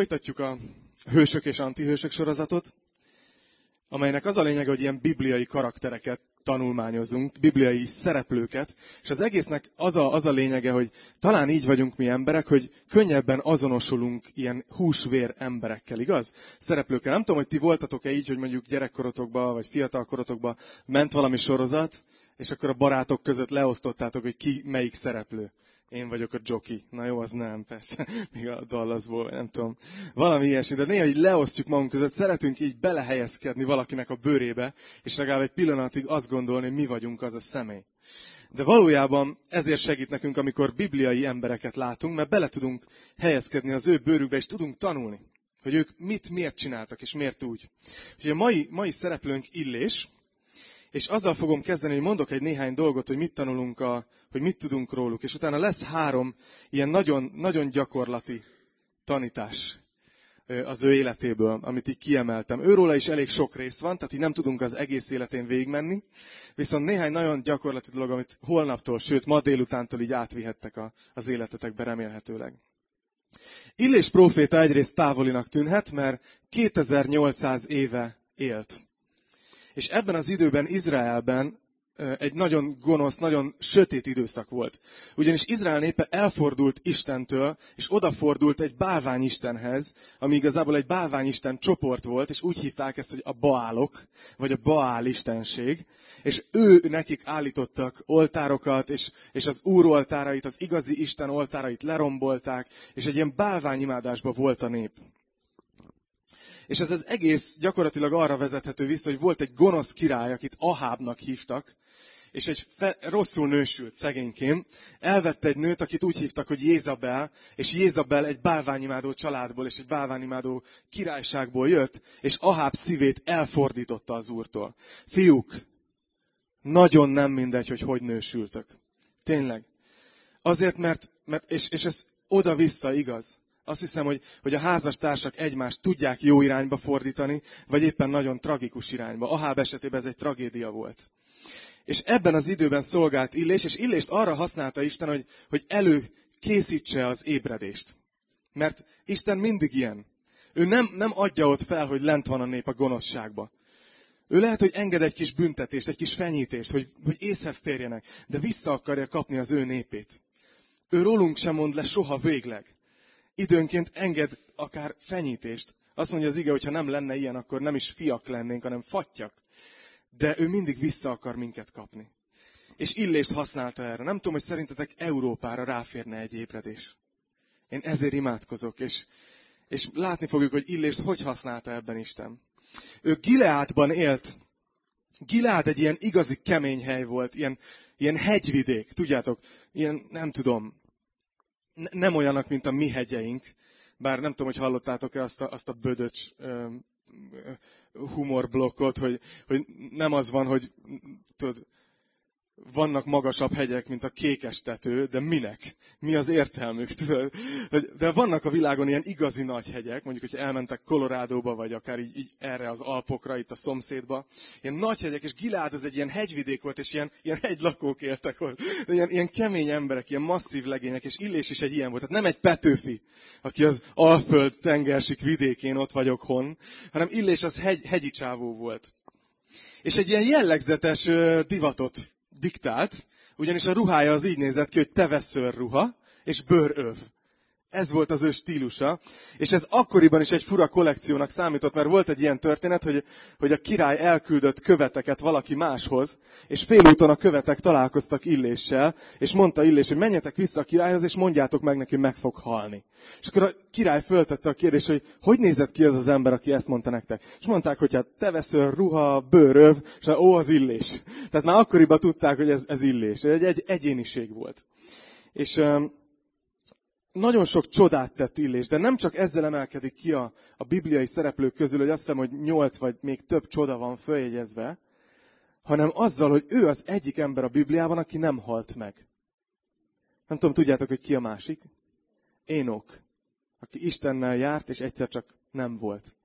Folytatjuk a hősök és antihősök sorozatot, amelynek az a lényeg, hogy ilyen bibliai karaktereket tanulmányozunk, bibliai szereplőket, és az egésznek az a, az a lényege, hogy talán így vagyunk mi emberek, hogy könnyebben azonosulunk ilyen húsvér emberekkel, igaz? Szereplőkkel. Nem tudom, hogy ti voltatok-e így, hogy mondjuk gyerekkorotokban, vagy fiatalkorotokban ment valami sorozat, és akkor a barátok között leosztottátok, hogy ki melyik szereplő én vagyok a jockey. Na jó, az nem, persze. Még a Dallasból, nem tudom. Valami ilyesmi. De néha így leosztjuk magunk között, szeretünk így belehelyezkedni valakinek a bőrébe, és legalább egy pillanatig azt gondolni, hogy mi vagyunk az a személy. De valójában ezért segít nekünk, amikor bibliai embereket látunk, mert bele tudunk helyezkedni az ő bőrükbe, és tudunk tanulni, hogy ők mit, miért csináltak, és miért úgy. Ugye a mai, mai szereplőnk Illés, és azzal fogom kezdeni, hogy mondok egy néhány dolgot, hogy mit tanulunk, a, hogy mit tudunk róluk. És utána lesz három ilyen nagyon, nagyon gyakorlati tanítás az ő életéből, amit így kiemeltem. Őróla is elég sok rész van, tehát így nem tudunk az egész életén végigmenni, viszont néhány nagyon gyakorlati dolog, amit holnaptól, sőt ma délutántól így átvihettek a, az életetekbe remélhetőleg. Illés próféta egyrészt távolinak tűnhet, mert 2800 éve élt. És ebben az időben Izraelben egy nagyon gonosz, nagyon sötét időszak volt. Ugyanis Izrael népe elfordult Istentől, és odafordult egy bálványistenhez, ami igazából egy bálványisten csoport volt, és úgy hívták ezt, hogy a Baálok, vagy a Baál istenség, és ő nekik állítottak oltárokat, és, és az úr oltárait, az igazi Isten oltárait lerombolták, és egy ilyen bálványimádásban volt a nép. És ez az egész gyakorlatilag arra vezethető vissza, hogy volt egy gonosz király, akit Ahábnak hívtak, és egy fe, rosszul nősült szegénykém, elvette egy nőt, akit úgy hívtak, hogy Jézabel, és Jézabel egy bálványimádó családból és egy bálványimádó királyságból jött, és Aháb szívét elfordította az úrtól. Fiúk, nagyon nem mindegy, hogy hogy nősültök. Tényleg. Azért, mert, mert és, és ez oda-vissza igaz. Azt hiszem, hogy, hogy a házastársak egymást tudják jó irányba fordítani, vagy éppen nagyon tragikus irányba. Aháb esetében ez egy tragédia volt. És ebben az időben szolgált Illés, és Illést arra használta Isten, hogy, hogy elő készítse az ébredést. Mert Isten mindig ilyen. Ő nem, nem adja ott fel, hogy lent van a nép a gonoszságba. Ő lehet, hogy enged egy kis büntetést, egy kis fenyítést, hogy, hogy észhez térjenek, de vissza akarja kapni az ő népét. Ő rólunk sem mond le soha végleg időnként enged akár fenyítést. Azt mondja az ige, hogy ha nem lenne ilyen, akkor nem is fiak lennénk, hanem fattyak. De ő mindig vissza akar minket kapni. És illést használta erre. Nem tudom, hogy szerintetek Európára ráférne egy ébredés. Én ezért imádkozok, és, és látni fogjuk, hogy illést hogy használta ebben Isten. Ő Gileádban élt. Gileád egy ilyen igazi kemény hely volt, ilyen, ilyen hegyvidék, tudjátok, ilyen, nem tudom, nem olyanak, mint a mi hegyeink, bár nem tudom, hogy hallottátok-e azt a, azt a bödöcs humorblokkot, hogy, hogy nem az van, hogy tudod, vannak magasabb hegyek, mint a kékes tető, de minek? Mi az értelmük? De vannak a világon ilyen igazi nagy hegyek, mondjuk, hogy elmentek Kolorádóba, vagy akár így, így erre az Alpokra, itt a szomszédba. Ilyen nagy hegyek, és Gilád ez egy ilyen hegyvidék volt, és ilyen, ilyen hegylakók éltek ott. Ilyen, ilyen kemény emberek, ilyen masszív legények, és Illés is egy ilyen volt. Tehát nem egy Petőfi, aki az Alföld tengersik vidékén ott vagyok hon, hanem Illés az hegy, hegyi csávó volt. És egy ilyen jellegzetes divatot diktált, ugyanis a ruhája az így nézett ki, hogy teveszőr ruha és bőröv. Ez volt az ő stílusa, és ez akkoriban is egy fura kollekciónak számított, mert volt egy ilyen történet, hogy, hogy a király elküldött követeket valaki máshoz, és félúton a követek találkoztak Illéssel, és mondta Illés, hogy menjetek vissza a királyhoz, és mondjátok meg neki, meg fog halni. És akkor a király föltette a kérdést, hogy hogy nézett ki az az ember, aki ezt mondta nektek. És mondták, hogy hát tevesző, ruha, bőröv, és hát, ó, az Illés. Tehát már akkoriban tudták, hogy ez, ez Illés. Egy, egy egyéniség volt. És nagyon sok csodát tett Illés, de nem csak ezzel emelkedik ki a, a bibliai szereplők közül, hogy azt hiszem, hogy nyolc vagy még több csoda van följegyezve, hanem azzal, hogy ő az egyik ember a Bibliában, aki nem halt meg. Nem tudom, tudjátok, hogy ki a másik? Énok, aki Istennel járt, és egyszer csak nem volt.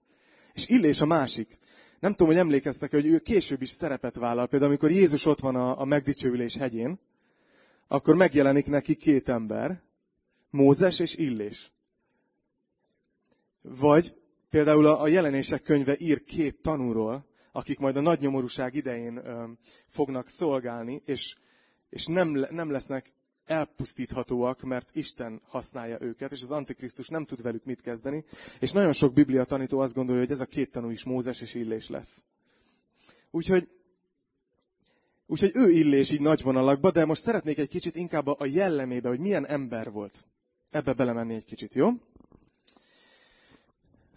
És Illés a másik. Nem tudom, hogy emlékeztek hogy ő később is szerepet vállal. Például, amikor Jézus ott van a, a megdicsőülés hegyén, akkor megjelenik neki két ember, Mózes és Illés. Vagy például a jelenések könyve ír két tanúról, akik majd a nagy nyomorúság idején fognak szolgálni, és, és nem, nem lesznek elpusztíthatóak, mert Isten használja őket, és az Antikrisztus nem tud velük mit kezdeni, és nagyon sok biblia tanító azt gondolja, hogy ez a két tanú is Mózes és Illés lesz. Úgyhogy, úgyhogy ő Illés így nagy vonalakba, de most szeretnék egy kicsit inkább a jellemébe, hogy milyen ember volt. Ebbe belemenni egy kicsit, jó?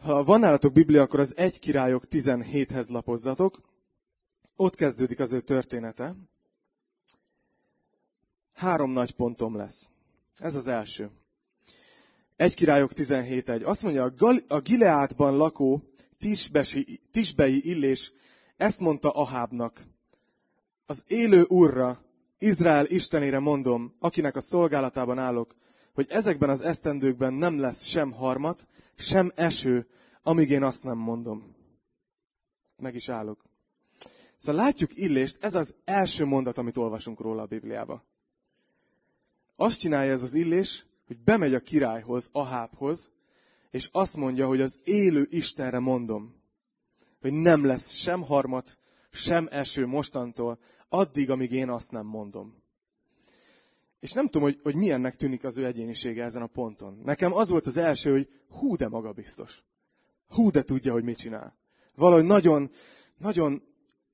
Ha van nálatok Biblia, akkor az egy királyok 17-hez lapozzatok. Ott kezdődik az ő története. Három nagy pontom lesz. Ez az első. Egy királyok 17.1. Azt mondja, a, Gal- a Gileádban lakó tisbesi, tisbei illés ezt mondta Ahábnak. Az élő úrra, Izrael istenére mondom, akinek a szolgálatában állok, hogy ezekben az esztendőkben nem lesz sem harmat, sem eső, amíg én azt nem mondom. Meg is állok. Szóval látjuk Illést, ez az első mondat, amit olvasunk róla a Bibliába. Azt csinálja ez az Illés, hogy bemegy a királyhoz, Ahábhoz, és azt mondja, hogy az élő Istenre mondom, hogy nem lesz sem harmat, sem eső mostantól, addig, amíg én azt nem mondom. És nem tudom, hogy, hogy milyennek tűnik az ő egyénisége ezen a ponton. Nekem az volt az első, hogy hú, de magabiztos. Hú, de tudja, hogy mit csinál. Valahogy nagyon, nagyon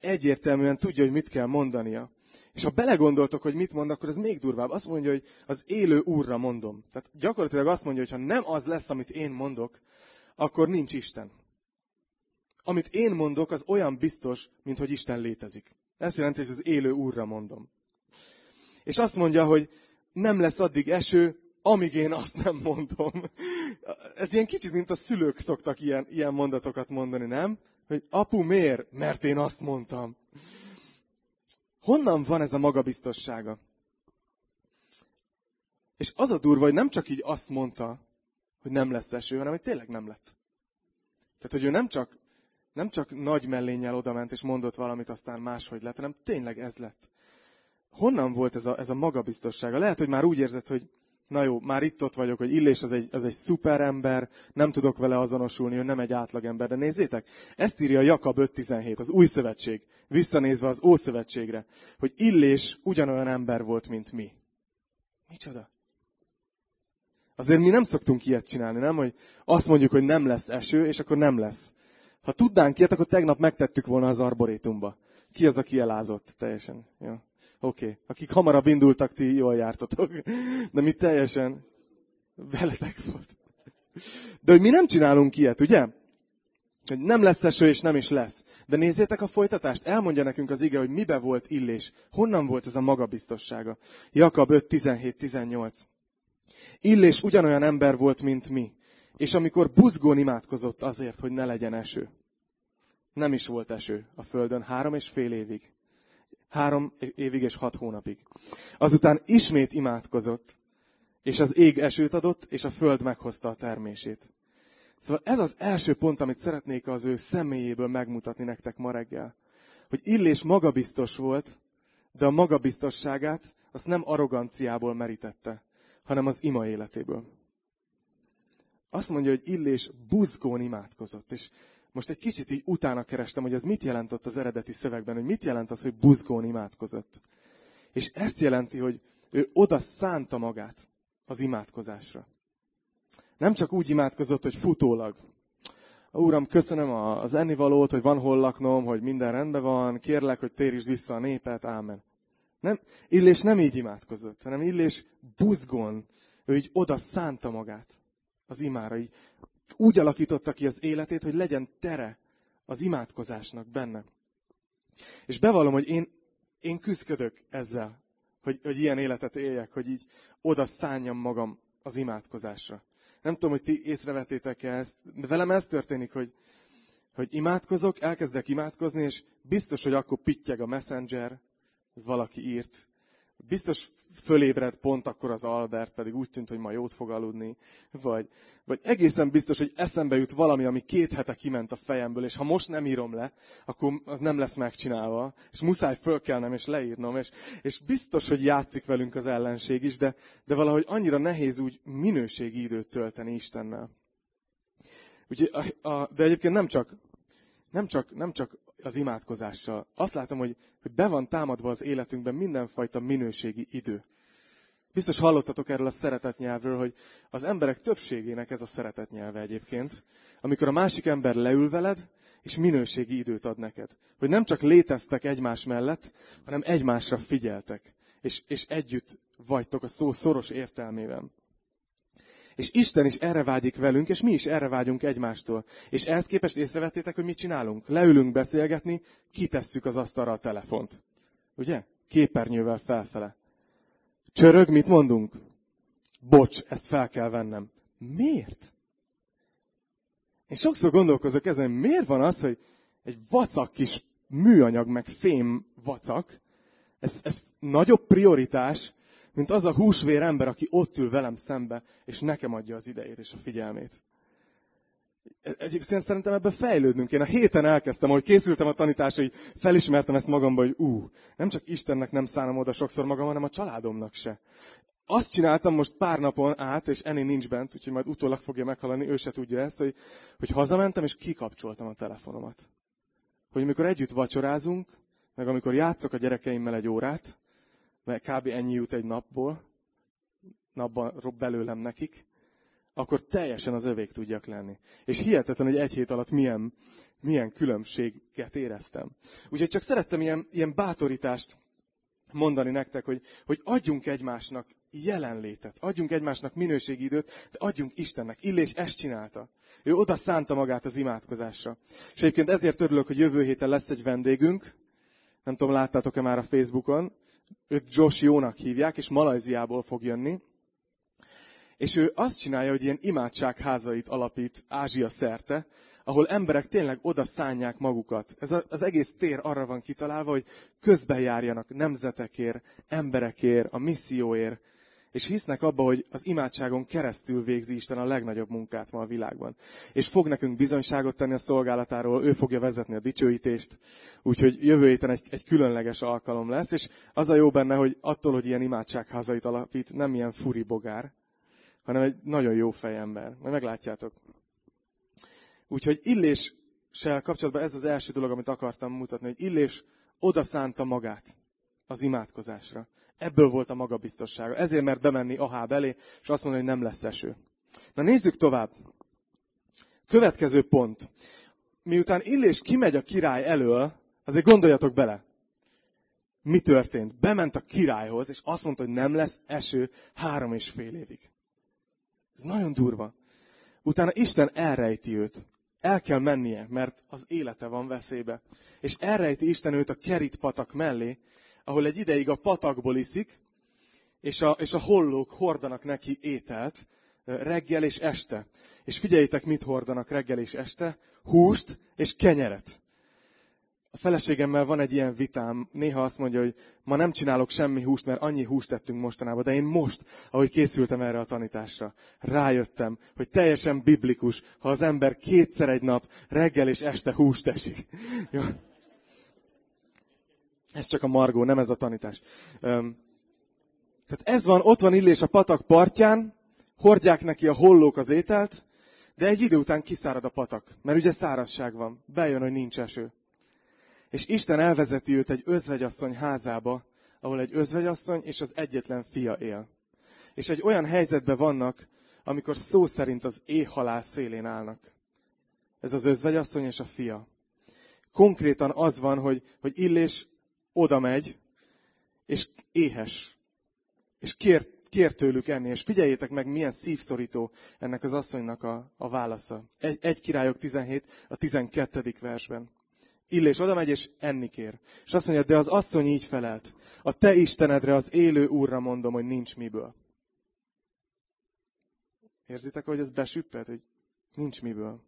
egyértelműen tudja, hogy mit kell mondania. És ha belegondoltok, hogy mit mond, akkor ez még durvább. Azt mondja, hogy az élő úrra mondom. Tehát gyakorlatilag azt mondja, hogy ha nem az lesz, amit én mondok, akkor nincs Isten. Amit én mondok, az olyan biztos, mint hogy Isten létezik. Ez jelenti, hogy az élő úrra mondom. És azt mondja, hogy nem lesz addig eső, amíg én azt nem mondom. Ez ilyen kicsit, mint a szülők szoktak ilyen, ilyen mondatokat mondani, nem? Hogy apu miért? Mert én azt mondtam. Honnan van ez a magabiztossága? És az a durva, hogy nem csak így azt mondta, hogy nem lesz eső, hanem hogy tényleg nem lett. Tehát, hogy ő nem csak, nem csak nagy mellénnyel odament és mondott valamit, aztán máshogy lett, hanem tényleg ez lett. Honnan volt ez a, ez a magabiztossága? Lehet, hogy már úgy érzed, hogy na jó, már itt ott vagyok, hogy Illés az egy, az egy szuper ember, nem tudok vele azonosulni, ő nem egy átlagember. De nézzétek, ezt írja Jakab 5.17, az új szövetség, visszanézve az Ószövetségre, hogy Illés ugyanolyan ember volt, mint mi. Micsoda? Azért mi nem szoktunk ilyet csinálni, nem? Hogy azt mondjuk, hogy nem lesz eső, és akkor nem lesz. Ha tudnánk ilyet, akkor tegnap megtettük volna az arborétumba. Ki az, aki elázott? Teljesen. Ja. Oké. Okay. Akik hamarabb indultak, ti jól jártatok. De mi teljesen veletek volt. De hogy mi nem csinálunk ilyet, ugye? Hogy nem lesz eső, és nem is lesz. De nézzétek a folytatást. Elmondja nekünk az ige, hogy mibe volt illés. Honnan volt ez a magabiztossága. Jakab 5, 17, 18. Illés ugyanolyan ember volt, mint mi. És amikor buzgón imádkozott azért, hogy ne legyen eső. Nem is volt eső a földön három és fél évig. Három évig és hat hónapig. Azután ismét imádkozott, és az ég esőt adott, és a föld meghozta a termését. Szóval ez az első pont, amit szeretnék az ő személyéből megmutatni nektek ma reggel. Hogy Illés magabiztos volt, de a magabiztosságát azt nem arroganciából merítette, hanem az ima életéből. Azt mondja, hogy Illés buzgón imádkozott, és most egy kicsit így utána kerestem, hogy ez mit jelent ott az eredeti szövegben, hogy mit jelent az, hogy buzgón imádkozott. És ezt jelenti, hogy ő oda szánta magát az imádkozásra. Nem csak úgy imádkozott, hogy futólag. Úram, köszönöm az ennivalót, hogy van hol laknom, hogy minden rendben van, kérlek, hogy térítsd vissza a népet, ámen. Nem, Illés nem így imádkozott, hanem Illés buzgón, ő így oda szánta magát az imára, így úgy alakította ki az életét, hogy legyen tere az imádkozásnak benne. És bevallom, hogy én, én küzdködök ezzel, hogy, hogy ilyen életet éljek, hogy így oda szálljam magam az imádkozásra. Nem tudom, hogy ti észrevetétek-e ezt, de velem ez történik, hogy, hogy imádkozok, elkezdek imádkozni, és biztos, hogy akkor pittyeg a messenger, valaki írt, Biztos fölébred pont akkor az Albert, pedig úgy tűnt, hogy ma jót fog aludni. Vagy, vagy egészen biztos, hogy eszembe jut valami, ami két hete kiment a fejemből, és ha most nem írom le, akkor az nem lesz megcsinálva, és muszáj fölkelnem és leírnom, és, és biztos, hogy játszik velünk az ellenség is, de, de valahogy annyira nehéz úgy minőségi időt tölteni Istennel. Úgyhogy a, a, de egyébként nem csak, nem, csak, nem csak az imádkozással. Azt látom, hogy, hogy be van támadva az életünkben mindenfajta minőségi idő. Biztos hallottatok erről a szeretetnyelvről, hogy az emberek többségének ez a szeretetnyelve egyébként, amikor a másik ember leül veled, és minőségi időt ad neked. Hogy nem csak léteztek egymás mellett, hanem egymásra figyeltek, és, és együtt vagytok a szó szoros értelmében. És Isten is erre vágyik velünk, és mi is erre vágyunk egymástól. És ehhez képest észrevettétek, hogy mit csinálunk? Leülünk beszélgetni, kitesszük az asztalra a telefont. Ugye? Képernyővel felfele. Csörög, mit mondunk? Bocs, ezt fel kell vennem. Miért? Én sokszor gondolkozok ezen, miért van az, hogy egy vacak kis műanyag, meg fém vacak, ez, ez nagyobb prioritás, mint az a húsvér ember, aki ott ül velem szembe, és nekem adja az idejét és a figyelmét. Egyébként szerintem ebben fejlődnünk. Én a héten elkezdtem, ahogy készültem a tanításra, hogy felismertem ezt magamban, hogy ú, nem csak Istennek nem szánom oda sokszor magam, hanem a családomnak se. Azt csináltam most pár napon át, és Eni nincs bent, úgyhogy majd utólag fogja meghalani, ő se tudja ezt, hogy, hogy hazamentem, és kikapcsoltam a telefonomat. Hogy amikor együtt vacsorázunk, meg amikor játszok a gyerekeimmel egy órát, mert kb. ennyi jut egy napból, napban belőlem nekik, akkor teljesen az övék tudjak lenni. És hihetetlen, hogy egy hét alatt milyen, milyen különbséget éreztem. Úgyhogy csak szerettem ilyen, ilyen bátorítást mondani nektek, hogy, hogy adjunk egymásnak jelenlétet, adjunk egymásnak minőségi időt, de adjunk Istennek. Illés ezt csinálta. Ő oda szánta magát az imádkozásra. És egyébként ezért örülök, hogy jövő héten lesz egy vendégünk, nem tudom, láttátok-e már a Facebookon, őt Josh Jónak hívják, és Malajziából fog jönni. És ő azt csinálja, hogy ilyen imádságházait alapít Ázsia szerte, ahol emberek tényleg oda szánják magukat. Ez a, az egész tér arra van kitalálva, hogy közbejárjanak nemzetekért, emberekért, a misszióért, és hisznek abba, hogy az imádságon keresztül végzi Isten a legnagyobb munkát ma a világban. És fog nekünk bizonyságot tenni a szolgálatáról, ő fogja vezetni a dicsőítést, úgyhogy jövő héten egy, egy különleges alkalom lesz, és az a jó benne, hogy attól, hogy ilyen imádságházait alapít, nem ilyen furi bogár, hanem egy nagyon jó fejember. Majd meglátjátok. Úgyhogy Illéssel kapcsolatban ez az első dolog, amit akartam mutatni, hogy Illés oda szánta magát az imádkozásra. Ebből volt a magabiztossága. Ezért mert bemenni Aháb elé, és azt mondani, hogy nem lesz eső. Na nézzük tovább. Következő pont. Miután Illés kimegy a király elől, azért gondoljatok bele. Mi történt? Bement a királyhoz, és azt mondta, hogy nem lesz eső három és fél évig. Ez nagyon durva. Utána Isten elrejti őt. El kell mennie, mert az élete van veszélybe. És elrejti Isten őt a Kerit patak mellé, ahol egy ideig a patakból iszik, és a, és a hollók hordanak neki ételt reggel és este. És figyeljétek, mit hordanak reggel és este? Húst és kenyeret. A feleségemmel van egy ilyen vitám, néha azt mondja, hogy ma nem csinálok semmi húst, mert annyi húst tettünk mostanában, de én most, ahogy készültem erre a tanításra, rájöttem, hogy teljesen biblikus, ha az ember kétszer egy nap reggel és este húst esik. Ez csak a margó, nem ez a tanítás. Um, tehát ez van, ott van Illés a patak partján, hordják neki a hollók az ételt, de egy idő után kiszárad a patak, mert ugye szárazság van, bejön, hogy nincs eső. És Isten elvezeti őt egy özvegyasszony házába, ahol egy özvegyasszony és az egyetlen fia él. És egy olyan helyzetben vannak, amikor szó szerint az éhhalál szélén állnak. Ez az özvegyasszony és a fia. Konkrétan az van, hogy, hogy Illés oda megy, és éhes. És kér, kér tőlük enni. És figyeljétek meg, milyen szívszorító ennek az asszonynak a, a válasza. Egy, egy királyok 17, a 12. versben. Illés oda megy, és enni kér. És azt mondja, de az asszony így felelt. A te Istenedre, az élő úrra mondom, hogy nincs miből. Érzitek, hogy ez besüpped, hogy nincs miből.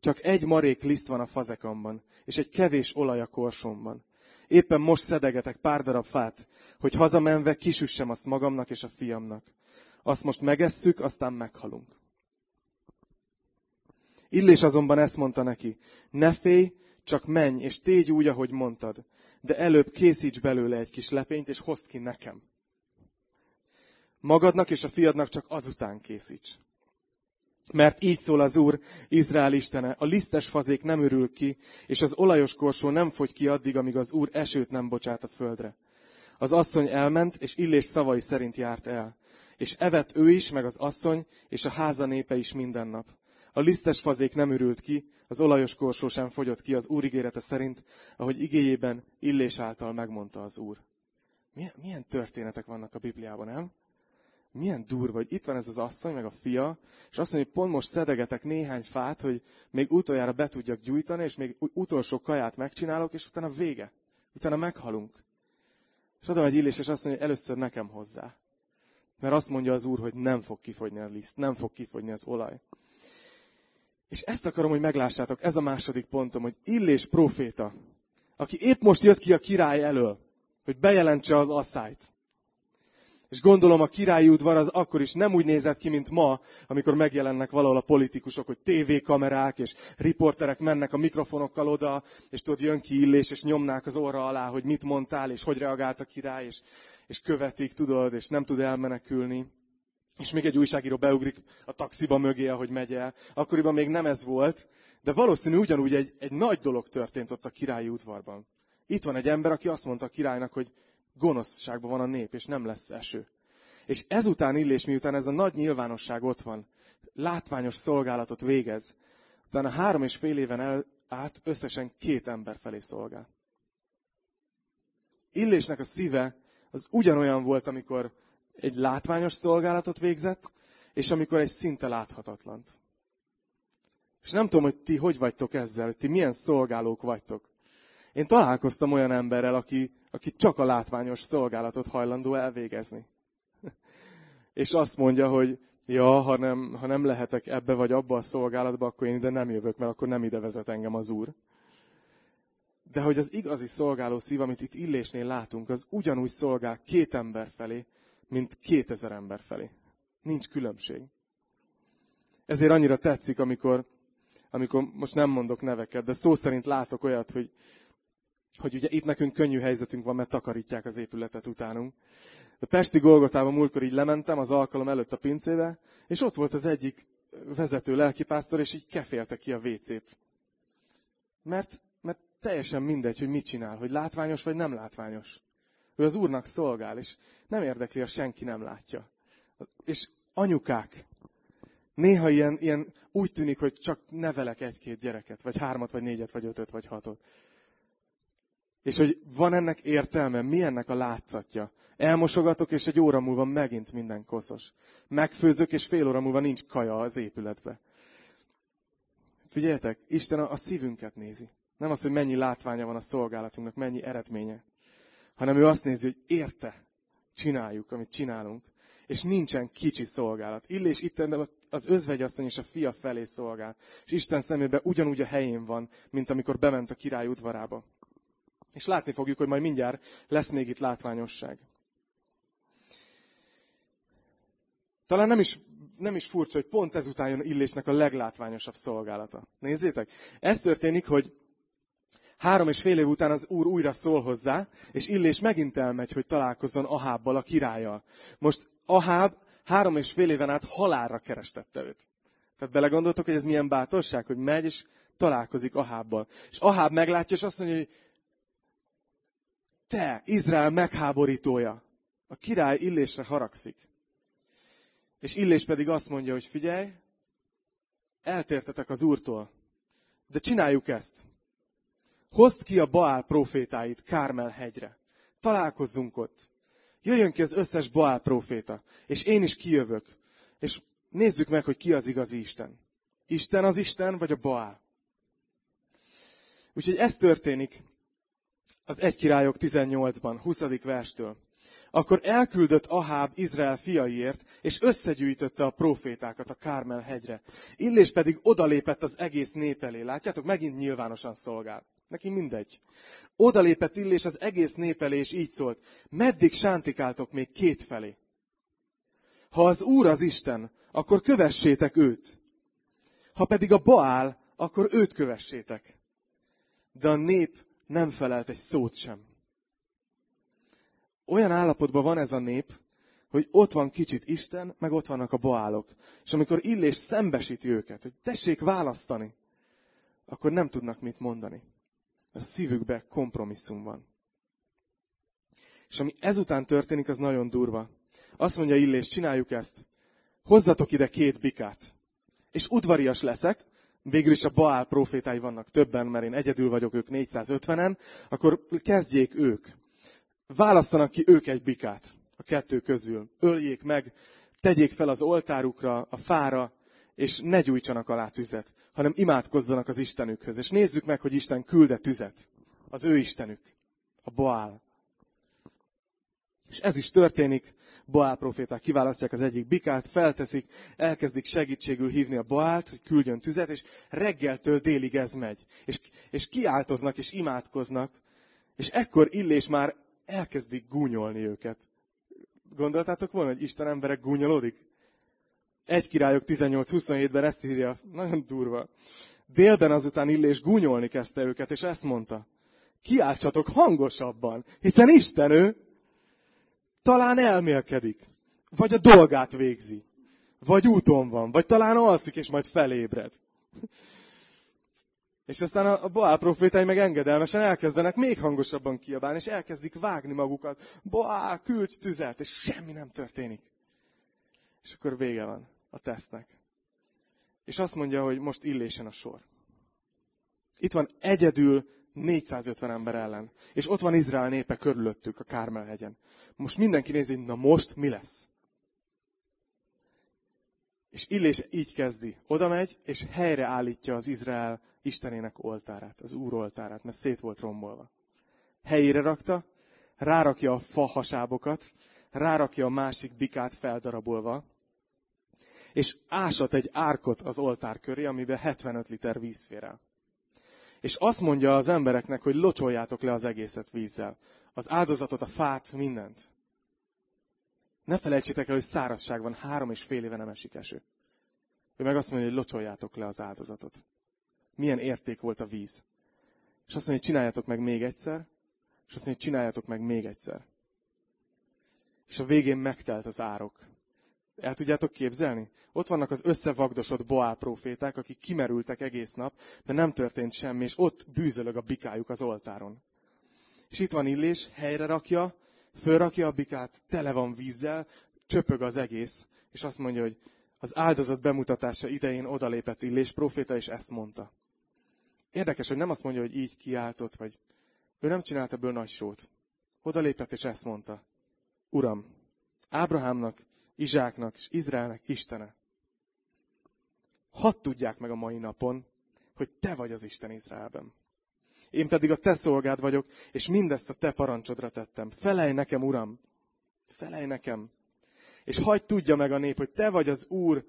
Csak egy marék liszt van a fazekamban, és egy kevés olaj a korsomban. Éppen most szedegetek pár darab fát, hogy hazamenve kisüssem azt magamnak és a fiamnak. Azt most megesszük, aztán meghalunk. Illés azonban ezt mondta neki, ne félj, csak menj, és tégy úgy, ahogy mondtad, de előbb készíts belőle egy kis lepényt, és hozd ki nekem. Magadnak és a fiadnak csak azután készíts. Mert így szól az Úr, Izrael istene, a lisztes fazék nem örül ki, és az olajos korsó nem fogy ki addig, amíg az Úr esőt nem bocsát a földre. Az asszony elment, és Illés szavai szerint járt el. És evett ő is, meg az asszony, és a háza népe is minden nap. A lisztes fazék nem ürült ki, az olajos korsó sem fogyott ki az Úr ígérete szerint, ahogy igéjében Illés által megmondta az Úr. Milyen, milyen történetek vannak a Bibliában, nem? Milyen durva, hogy itt van ez az asszony, meg a fia, és azt mondja, hogy pont most szedegetek néhány fát, hogy még utoljára be tudjak gyújtani, és még utolsó kaját megcsinálok, és utána vége. Utána meghalunk. És adom egy illés, és azt mondja, hogy először nekem hozzá. Mert azt mondja az Úr, hogy nem fog kifogyni a liszt, nem fog kifogyni az olaj. És ezt akarom, hogy meglássátok, ez a második pontom, hogy Illés proféta, aki épp most jött ki a király elől, hogy bejelentse az asszályt. És gondolom a királyi udvar az akkor is nem úgy nézett ki, mint ma, amikor megjelennek valahol a politikusok, hogy tévékamerák és riporterek mennek a mikrofonokkal oda, és tudod, jön ki illés, és nyomnák az orra alá, hogy mit mondtál, és hogy reagált a király, és, és követik, tudod, és nem tud elmenekülni. És még egy újságíró beugrik a taxiba mögé, ahogy megy el. Akkoriban még nem ez volt, de valószínű ugyanúgy egy, egy nagy dolog történt ott a királyi udvarban. Itt van egy ember, aki azt mondta a királynak, hogy gonoszságban van a nép, és nem lesz eső. És ezután Illés, miután ez a nagy nyilvánosság ott van, látványos szolgálatot végez, utána három és fél éven el, át összesen két ember felé szolgál. Illésnek a szíve az ugyanolyan volt, amikor egy látványos szolgálatot végzett, és amikor egy szinte láthatatlant. És nem tudom, hogy ti hogy vagytok ezzel, hogy ti milyen szolgálók vagytok. Én találkoztam olyan emberrel, aki, aki csak a látványos szolgálatot hajlandó elvégezni. És azt mondja, hogy ja, ha nem, ha nem lehetek ebbe vagy abba a szolgálatba, akkor én ide nem jövök, mert akkor nem ide vezet engem az Úr. De hogy az igazi szolgáló szív, amit itt Illésnél látunk, az ugyanúgy szolgál két ember felé, mint kétezer ember felé. Nincs különbség. Ezért annyira tetszik, amikor, amikor most nem mondok neveket, de szó szerint látok olyat, hogy, hogy ugye itt nekünk könnyű helyzetünk van, mert takarítják az épületet utánunk. De Pesti Golgotában múltkor így lementem az alkalom előtt a pincébe, és ott volt az egyik vezető lelkipásztor, és így kefélte ki a vécét. Mert, mert teljesen mindegy, hogy mit csinál, hogy látványos vagy nem látványos. Ő az Úrnak szolgál, és nem érdekli, ha senki nem látja. És anyukák, néha ilyen, ilyen úgy tűnik, hogy csak nevelek egy-két gyereket, vagy hármat, vagy négyet, vagy ötöt, vagy hatot. És hogy van ennek értelme, mi ennek a látszatja. Elmosogatok, és egy óra múlva megint minden koszos. Megfőzök, és fél óra múlva nincs kaja az épületbe. Figyeljetek, Isten a szívünket nézi. Nem az, hogy mennyi látványa van a szolgálatunknak, mennyi eredménye. Hanem ő azt nézi, hogy érte, csináljuk, amit csinálunk. És nincsen kicsi szolgálat. Illés itt az özvegyasszony és a fia felé szolgál. És Isten szemében ugyanúgy a helyén van, mint amikor bement a király udvarába. És látni fogjuk, hogy majd mindjárt lesz még itt látványosság. Talán nem is, nem is furcsa, hogy pont ezután jön Illésnek a leglátványosabb szolgálata. Nézzétek, ez történik, hogy három és fél év után az úr újra szól hozzá, és Illés megint elmegy, hogy találkozzon Ahábbal, a királlyal. Most Aháb három és fél éven át halálra kerestette őt. Tehát belegondoltok, hogy ez milyen bátorság, hogy megy és találkozik Ahábbal. És Aháb meglátja, és azt mondja, hogy te, Izrael megháborítója. A király Illésre haragszik. És Illés pedig azt mondja, hogy figyelj, eltértetek az úrtól, de csináljuk ezt. Hozd ki a Baál profétáit Kármel hegyre. Találkozzunk ott. Jöjjön ki az összes Baál proféta, és én is kijövök. És nézzük meg, hogy ki az igazi Isten. Isten az Isten, vagy a Baál? Úgyhogy ez történik az egy királyok 18-ban, 20. verstől. Akkor elküldött Aháb Izrael fiaiért, és összegyűjtötte a profétákat a Kármel hegyre. Illés pedig odalépett az egész nép elé. Látjátok, megint nyilvánosan szolgál. Neki mindegy. Odalépett Illés az egész nép elé, és így szólt. Meddig sántikáltok még két felé? Ha az Úr az Isten, akkor kövessétek őt. Ha pedig a Baál, akkor őt kövessétek. De a nép nem felelt egy szót sem. Olyan állapotban van ez a nép, hogy ott van kicsit Isten, meg ott vannak a baálok. És amikor Illés szembesíti őket, hogy tessék választani, akkor nem tudnak mit mondani. Mert a szívükbe kompromisszum van. És ami ezután történik, az nagyon durva. Azt mondja Illés, csináljuk ezt. Hozzatok ide két bikát. És udvarias leszek, végül is a Baál profétái vannak többen, mert én egyedül vagyok, ők 450-en, akkor kezdjék ők. Válasszanak ki ők egy bikát a kettő közül. Öljék meg, tegyék fel az oltárukra, a fára, és ne gyújtsanak alá tüzet, hanem imádkozzanak az Istenükhöz. És nézzük meg, hogy Isten külde tüzet. Az ő Istenük, a Baál. És ez is történik. Baál proféták kiválasztják az egyik bikát, felteszik, elkezdik segítségül hívni a Baált, hogy küldjön tüzet, és reggeltől délig ez megy. És, és kiáltoznak, és imádkoznak, és ekkor Illés már elkezdik gúnyolni őket. Gondoltátok volna, hogy Isten emberek gúnyolódik? Egy királyok 18-27-ben ezt írja, nagyon durva. Délben azután Illés gúnyolni kezdte őket, és ezt mondta. Kiáltsatok hangosabban, hiszen Isten ő, talán elmélkedik, vagy a dolgát végzi, vagy úton van, vagy talán alszik, és majd felébred. És aztán a Boál profétái meg engedelmesen elkezdenek még hangosabban kiabálni, és elkezdik vágni magukat. Boál, küldj tüzet, és semmi nem történik. És akkor vége van a tesztnek. És azt mondja, hogy most illésen a sor. Itt van egyedül 450 ember ellen. És ott van Izrael népe körülöttük a Kármelhegyen. Most mindenki nézi, na most mi lesz. És Illés így kezdi. Oda megy, és helyre állítja az Izrael Istenének oltárát, az Úr oltárát, mert szét volt rombolva. Helyére rakta, rárakja a fa hasábokat, rárakja a másik bikát feldarabolva, és ásat egy árkot az oltár köré, amiben 75 liter víz fér el. És azt mondja az embereknek, hogy locsoljátok le az egészet vízzel. Az áldozatot, a fát, mindent. Ne felejtsétek el, hogy szárazság van, három és fél éve nem esik eső. Ő meg azt mondja, hogy locsoljátok le az áldozatot. Milyen érték volt a víz. És azt mondja, hogy csináljátok meg még egyszer, és azt mondja, hogy csináljátok meg még egyszer. És a végén megtelt az árok. El tudjátok képzelni? Ott vannak az összevagdosott Boál proféták, akik kimerültek egész nap, mert nem történt semmi, és ott bűzölög a bikájuk az oltáron. És itt van Illés, helyre rakja, fölrakja a bikát, tele van vízzel, csöpög az egész, és azt mondja, hogy az áldozat bemutatása idején odalépett Illés proféta, és ezt mondta. Érdekes, hogy nem azt mondja, hogy így kiáltott, vagy ő nem csinált ebből nagy sót. Odalépett, és ezt mondta. Uram, Ábrahámnak, Izsáknak és Izraelnek Istene. Hadd tudják meg a mai napon, hogy te vagy az Isten Izraelben. Én pedig a te szolgád vagyok, és mindezt a te parancsodra tettem. Felej nekem, Uram! Felej nekem! És hagyd tudja meg a nép, hogy te vagy az Úr,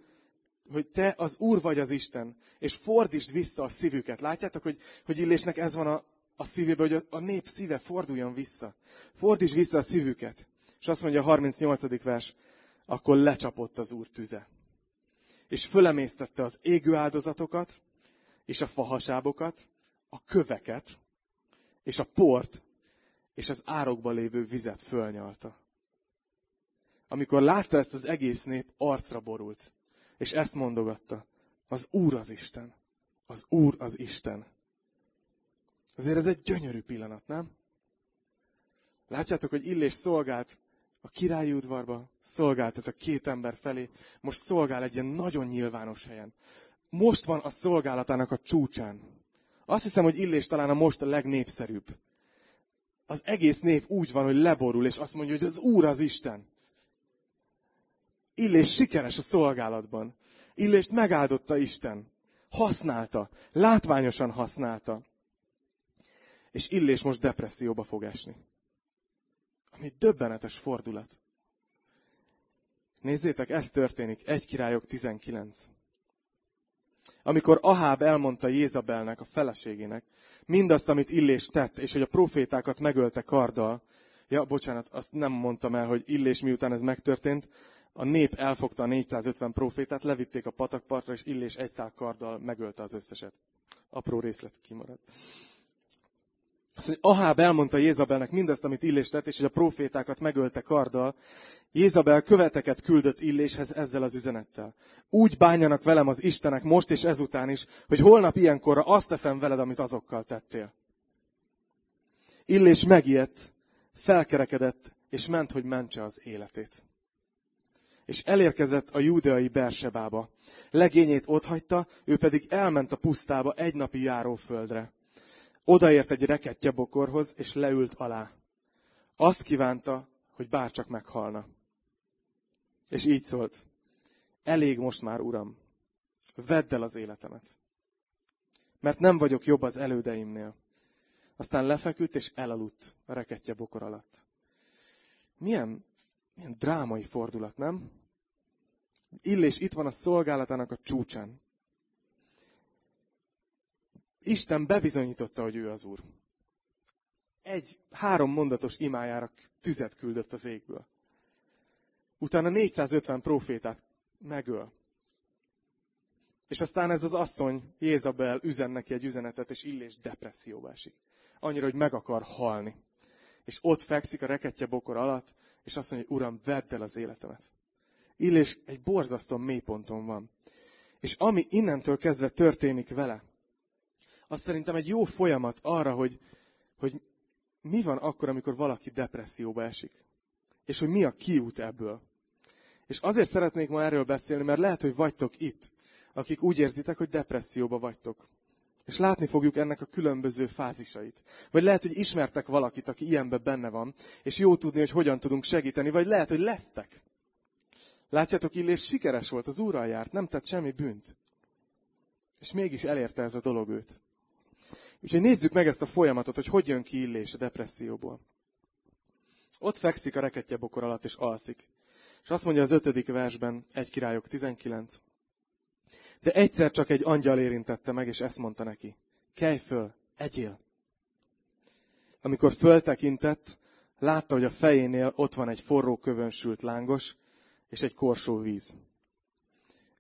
hogy te az Úr vagy az Isten, és fordítsd vissza a szívüket. Látjátok, hogy, hogy Illésnek ez van a, a szívében, hogy a, a nép szíve forduljon vissza. Fordítsd vissza a szívüket. És azt mondja a 38. vers, akkor lecsapott az Úr tüze. És fölemésztette az égő áldozatokat, és a fahasábokat, a köveket, és a port, és az árokba lévő vizet fölnyalta. Amikor látta ezt az egész nép, arcra borult, és ezt mondogatta. Az Úr az Isten. Az Úr az Isten. Azért ez egy gyönyörű pillanat, nem? Látjátok, hogy Illés szolgált a királyi udvarba, szolgált ez a két ember felé, most szolgál egy ilyen nagyon nyilvános helyen. Most van a szolgálatának a csúcsán. Azt hiszem, hogy Illés talán a most a legnépszerűbb. Az egész nép úgy van, hogy leborul, és azt mondja, hogy az Úr az Isten. Illés sikeres a szolgálatban. Illést megáldotta Isten. Használta. Látványosan használta. És Illés most depresszióba fog esni. Ami döbbenetes fordulat. Nézzétek, ez történik. Egy királyok 19. Amikor Aháb elmondta Jézabelnek, a feleségének, mindazt, amit Illés tett, és hogy a profétákat megölte karddal, ja, bocsánat, azt nem mondtam el, hogy Illés miután ez megtörtént, a nép elfogta a 450 profétát, levitték a patakpartra, és Illés egy szál karddal megölte az összeset. Apró részlet kimaradt. Azt mondja, Aháb elmondta Jézabelnek mindezt, amit Illés tett, és hogy a profétákat megölte karddal. Jézabel követeket küldött Illéshez ezzel az üzenettel. Úgy bánjanak velem az Istenek most és ezután is, hogy holnap ilyenkorra azt teszem veled, amit azokkal tettél. Illés megijedt, felkerekedett, és ment, hogy mentse az életét. És elérkezett a júdeai Bersebába. Legényét otthagyta, ő pedig elment a pusztába egy napi járóföldre. Odaért egy rekettye bokorhoz, és leült alá. Azt kívánta, hogy bárcsak meghalna. És így szólt, elég most már, uram, vedd el az életemet. Mert nem vagyok jobb az elődeimnél. Aztán lefeküdt és elaludt a rekettye bokor alatt. Milyen, milyen drámai fordulat, nem? Illés itt van a szolgálatának a csúcsán. Isten bebizonyította, hogy ő az Úr. Egy három mondatos imájára tüzet küldött az égből. Utána 450 profétát megöl. És aztán ez az asszony, Jézabel üzen neki egy üzenetet, és Illés depresszióba esik. Annyira, hogy meg akar halni. És ott fekszik a reketje bokor alatt, és azt mondja, hogy Uram, vedd el az életemet. Illés egy borzasztó mélyponton van. És ami innentől kezdve történik vele, az szerintem egy jó folyamat arra, hogy, hogy mi van akkor, amikor valaki depresszióba esik. És hogy mi a kiút ebből. És azért szeretnék ma erről beszélni, mert lehet, hogy vagytok itt, akik úgy érzitek, hogy depresszióba vagytok. És látni fogjuk ennek a különböző fázisait. Vagy lehet, hogy ismertek valakit, aki ilyenben benne van, és jó tudni, hogy hogyan tudunk segíteni, vagy lehet, hogy lesztek. Látjátok, Illés sikeres volt, az úrral járt, nem tett semmi bűnt. És mégis elérte ez a dolog őt. Úgyhogy nézzük meg ezt a folyamatot, hogy hogy jön ki Illés a depresszióból. Ott fekszik a reketje bokor alatt, és alszik. És azt mondja az ötödik versben, egy királyok 19. De egyszer csak egy angyal érintette meg, és ezt mondta neki. Kelj föl, egyél. Amikor föltekintett, látta, hogy a fejénél ott van egy forró kövön sült lángos, és egy korsó víz.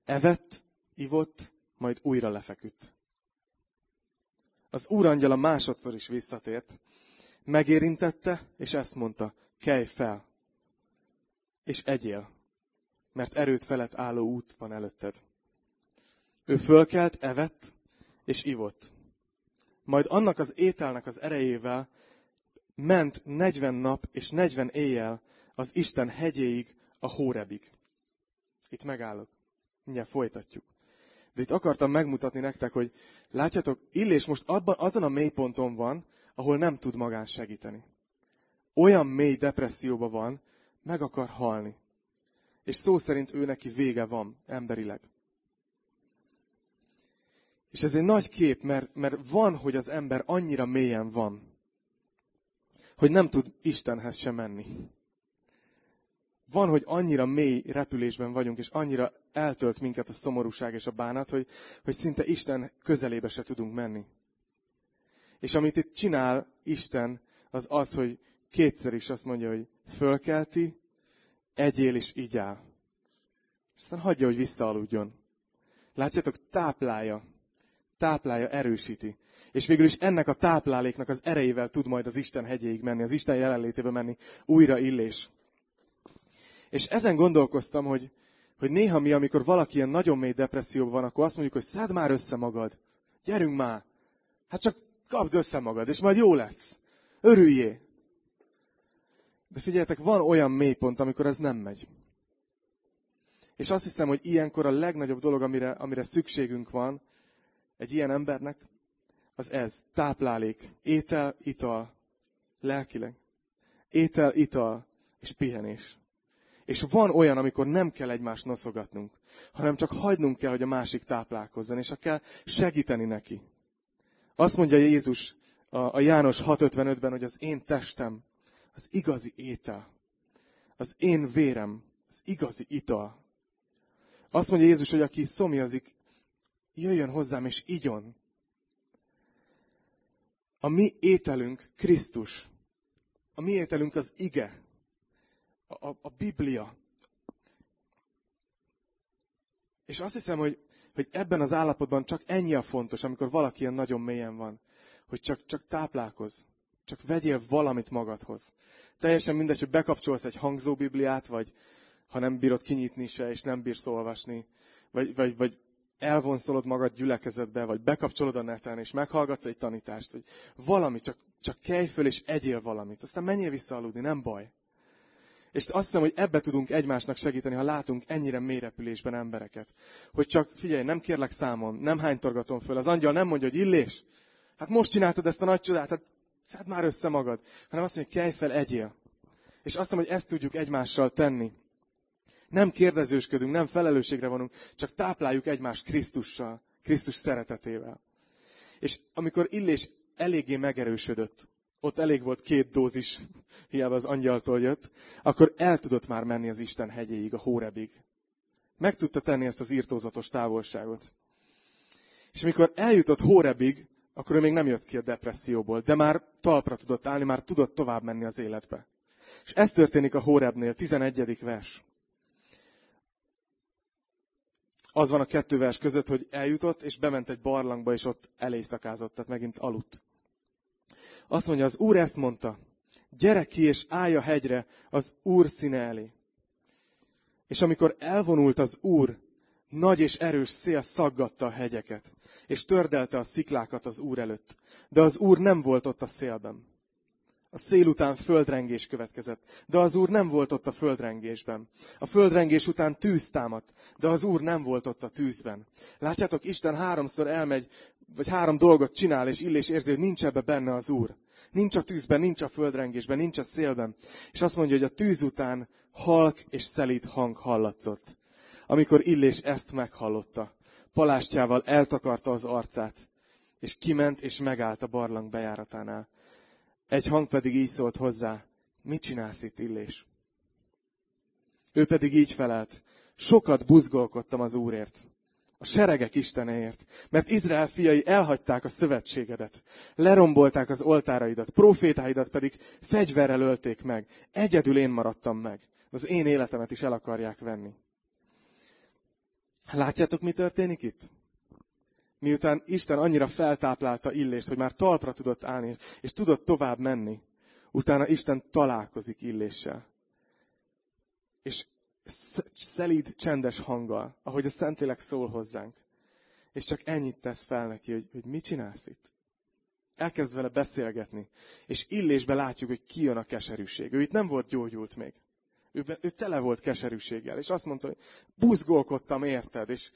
Evett, ivott, majd újra lefeküdt. Az úrangyala másodszor is visszatért, megérintette, és ezt mondta, kelj fel, és egyél, mert erőt felett álló út van előtted. Ő fölkelt, evett, és ivott. Majd annak az ételnek az erejével ment 40 nap és 40 éjjel az Isten hegyéig, a Hórebig. Itt megállok. Mindjárt folytatjuk. De itt akartam megmutatni nektek, hogy látjátok, Illés most abban, azon a mélyponton van, ahol nem tud magán segíteni. Olyan mély depresszióban van, meg akar halni. És szó szerint ő neki vége van, emberileg. És ez egy nagy kép, mert, mert van, hogy az ember annyira mélyen van, hogy nem tud Istenhez sem menni. Van, hogy annyira mély repülésben vagyunk, és annyira eltölt minket a szomorúság és a bánat, hogy, hogy szinte Isten közelébe se tudunk menni. És amit itt csinál Isten, az az, hogy kétszer is azt mondja, hogy fölkelti, egyél és így áll. Aztán hagyja, hogy visszaaludjon. Látjátok, táplálja. Táplálja, erősíti. És végül is ennek a tápláléknak az erejével tud majd az Isten hegyéig menni, az Isten jelenlétébe menni, újra illés. És ezen gondolkoztam, hogy, hogy néha mi, amikor valaki ilyen nagyon mély depresszióban van, akkor azt mondjuk, hogy szedd már össze magad. Gyerünk már. Hát csak kapd össze magad, és majd jó lesz. Örüljé. De figyeljetek, van olyan mélypont, amikor ez nem megy. És azt hiszem, hogy ilyenkor a legnagyobb dolog, amire, amire szükségünk van egy ilyen embernek, az ez, táplálék, étel, ital, lelkileg. Étel, ital és pihenés. És van olyan, amikor nem kell egymást noszogatnunk, hanem csak hagynunk kell, hogy a másik táplálkozzon, és kell segíteni neki. Azt mondja Jézus a János 6.55-ben, hogy az én testem az igazi étel. Az én vérem az igazi ital. Azt mondja Jézus, hogy aki szomjazik, jöjjön hozzám és igyon. A mi ételünk Krisztus. A mi ételünk az ige a, a Biblia. És azt hiszem, hogy, hogy ebben az állapotban csak ennyi a fontos, amikor valaki ilyen nagyon mélyen van, hogy csak, csak táplálkoz. Csak vegyél valamit magadhoz. Teljesen mindegy, hogy bekapcsolsz egy hangzóbibliát, vagy ha nem bírod kinyitni se, és nem bírsz olvasni, vagy, vagy, vagy elvonszolod magad gyülekezetbe, vagy bekapcsolod a neten, és meghallgatsz egy tanítást, hogy valami, csak, csak kelj föl, és egyél valamit. Aztán menjél vissza aludni, nem baj. És azt hiszem, hogy ebbe tudunk egymásnak segíteni, ha látunk ennyire mélyrepülésben embereket. Hogy csak, figyelj, nem kérlek számon, nem hánytorgatom föl. Az angyal nem mondja, hogy illés. Hát most csináltad ezt a nagy csodát, hát szedd már össze magad. Hanem azt mondja, kelj fel, egyél. És azt hiszem, hogy ezt tudjuk egymással tenni. Nem kérdezősködünk, nem felelősségre vonunk, csak tápláljuk egymást Krisztussal, Krisztus szeretetével. És amikor Illés eléggé megerősödött, ott elég volt két dózis, hiába az angyaltól jött, akkor el tudott már menni az Isten hegyéig, a Hórebig. Meg tudta tenni ezt az írtózatos távolságot. És mikor eljutott Hórebig, akkor ő még nem jött ki a depresszióból, de már talpra tudott állni, már tudott tovább menni az életbe. És ez történik a Hórebnél, 11. vers. Az van a kettő vers között, hogy eljutott, és bement egy barlangba, és ott eléjszakázott, tehát megint aludt. Azt mondja, az Úr ezt mondta, gyere ki és állj a hegyre az Úr színe elé. És amikor elvonult az Úr, nagy és erős szél szaggatta a hegyeket, és tördelte a sziklákat az Úr előtt. De az Úr nem volt ott a szélben. A szél után földrengés következett, de az Úr nem volt ott a földrengésben. A földrengés után tűz támadt, de az Úr nem volt ott a tűzben. Látjátok, Isten háromszor elmegy, vagy három dolgot csinál, és illés érzi, hogy nincs ebbe benne az Úr. Nincs a tűzben, nincs a földrengésben, nincs a szélben. És azt mondja, hogy a tűz után halk és szelít hang hallatszott. Amikor Illés ezt meghallotta, palástjával eltakarta az arcát, és kiment és megállt a barlang bejáratánál. Egy hang pedig így szólt hozzá, mit csinálsz itt, Illés? Ő pedig így felelt, sokat buzgolkodtam az Úrért, a seregek Isteneért, mert Izrael fiai elhagyták a szövetségedet, lerombolták az oltáraidat, profétáidat pedig fegyverrel ölték meg. Egyedül én maradtam meg. Az én életemet is el akarják venni. Látjátok, mi történik itt? Miután Isten annyira feltáplálta Illést, hogy már talpra tudott állni, és tudott tovább menni, utána Isten találkozik Illéssel. És szelíd, csendes hanggal, ahogy a Szentlélek szól hozzánk. És csak ennyit tesz fel neki, hogy, hogy mit csinálsz itt. Elkezd vele beszélgetni. És illésbe látjuk, hogy kijön a keserűség. Ő itt nem volt gyógyult még. Ő, ő tele volt keserűséggel. És azt mondta, hogy buzgolkodtam érted, és,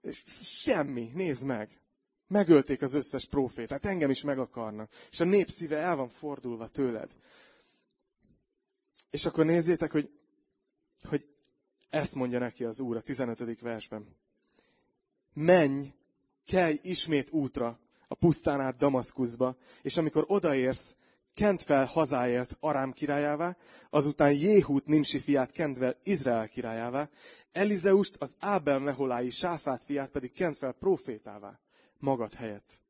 és semmi, nézd meg. Megölték az összes profétát, engem is meg akarnak. És a nép szíve el van fordulva tőled. És akkor nézzétek, hogy, hogy ezt mondja neki az Úr a 15. versben. Menj, kelj ismét útra a pusztán át Damaszkuszba, és amikor odaérsz, kent fel hazáért Arám királyává, azután Jéhút Nimsi fiát kent fel Izrael királyává, Elizeust az Ábel Meholái Sáfát fiát pedig kent fel profétává, magad helyett.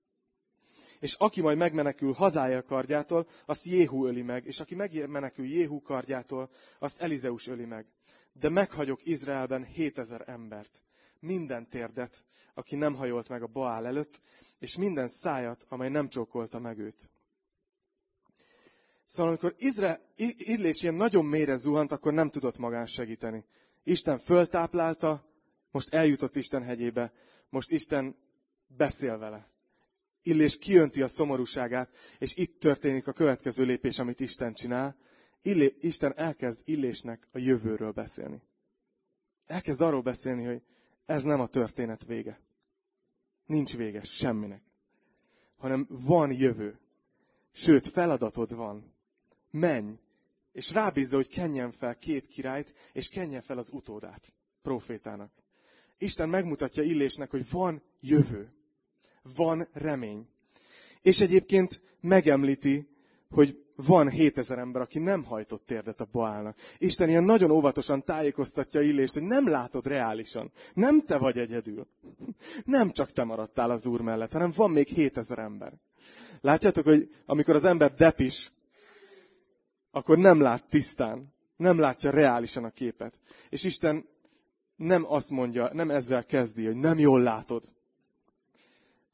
És aki majd megmenekül hazája kardjától, azt Jéhu öli meg, és aki megmenekül Jéhu kardjától, azt Elizeus öli meg de meghagyok Izraelben 7000 embert. Minden térdet, aki nem hajolt meg a Baál előtt, és minden szájat, amely nem csókolta meg őt. Szóval amikor Izrael, Illés ilyen nagyon mélyre zuhant, akkor nem tudott magán segíteni. Isten föltáplálta, most eljutott Isten hegyébe, most Isten beszél vele. Illés kiönti a szomorúságát, és itt történik a következő lépés, amit Isten csinál. Illé, Isten elkezd Illésnek a jövőről beszélni. Elkezd arról beszélni, hogy ez nem a történet vége. Nincs vége semminek. Hanem van jövő. Sőt, feladatod van. Menj, és rábízza, hogy kenjen fel két királyt, és kenjen fel az utódát, profétának. Isten megmutatja Illésnek, hogy van jövő. Van remény. És egyébként megemlíti, hogy van 7000 ember, aki nem hajtott térdet a Baálnak. Isten ilyen nagyon óvatosan tájékoztatja Illést, hogy nem látod reálisan. Nem te vagy egyedül. Nem csak te maradtál az Úr mellett, hanem van még 7000 ember. Látjátok, hogy amikor az ember depis, akkor nem lát tisztán. Nem látja reálisan a képet. És Isten nem azt mondja, nem ezzel kezdi, hogy nem jól látod,